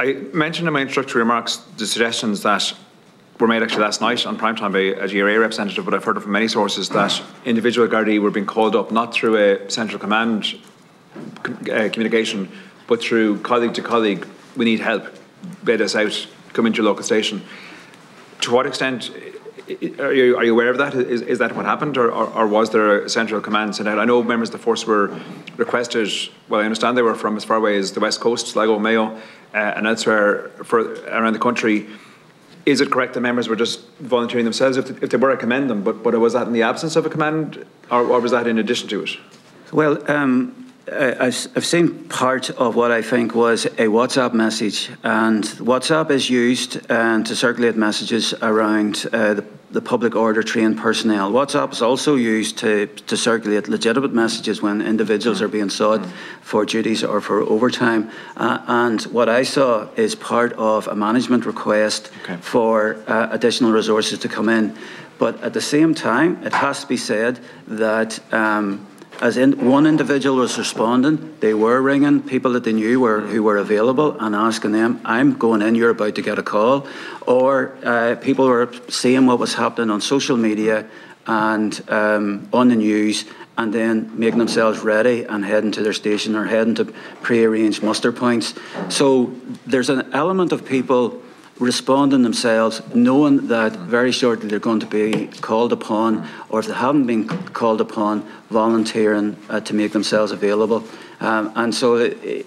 I mentioned in my introductory remarks the suggestions that were made actually last night on primetime by a GRA representative, but I've heard it from many sources that individual Gardaí were being called up not through a central command uh, communication, but through colleague to colleague. We need help. Bid us out. Come into your local station. To what extent are you, are you aware of that? Is, is that what happened, or, or, or, was there a central command sent out? I know members of the force were requested. Well, I understand they were from as far away as the west coast, Sligo, Mayo, uh, and elsewhere for around the country. Is it correct that members were just volunteering themselves? If, if they were, I commend them. But but was that in the absence of a command, or, or was that in addition to it? Well. Um I've, seen part of what I think was a WhatsApp message, and WhatsApp is used uh, to circulate messages around uh, the the public order trained personnel. WhatsApp is also used to, to circulate legitimate messages when individuals are being sought for duties or for overtime. Uh, and what I saw is part of a management request okay. for uh, additional resources to come in. But at the same time, it has to be said that um, as in one individual was responding, they were ringing people that they knew were who were available and asking them, "I'm going in. You're about to get a call," or uh, people were seeing what was happening on social media and um, on the news, and then making themselves ready and heading to their station or heading to pre-arranged muster points. So there's an element of people responding themselves, knowing that very shortly they're going to be called upon, or if they haven't been called upon, volunteering uh, to make themselves available. Um, and so it,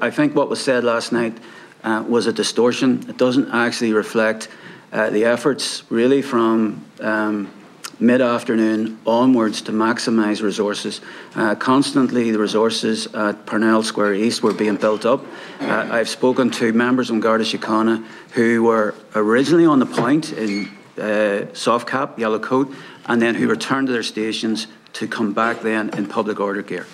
I think what was said last night uh, was a distortion. It doesn't actually reflect uh, the efforts really from um, mid afternoon onwards to maximise resources. Uh, constantly, the resources at Parnell Square East were being built up. Uh, I've spoken to members of Garda Síochána who were originally on the point in uh, soft cap, yellow coat, and then who returned to their stations to come back then in public order gear.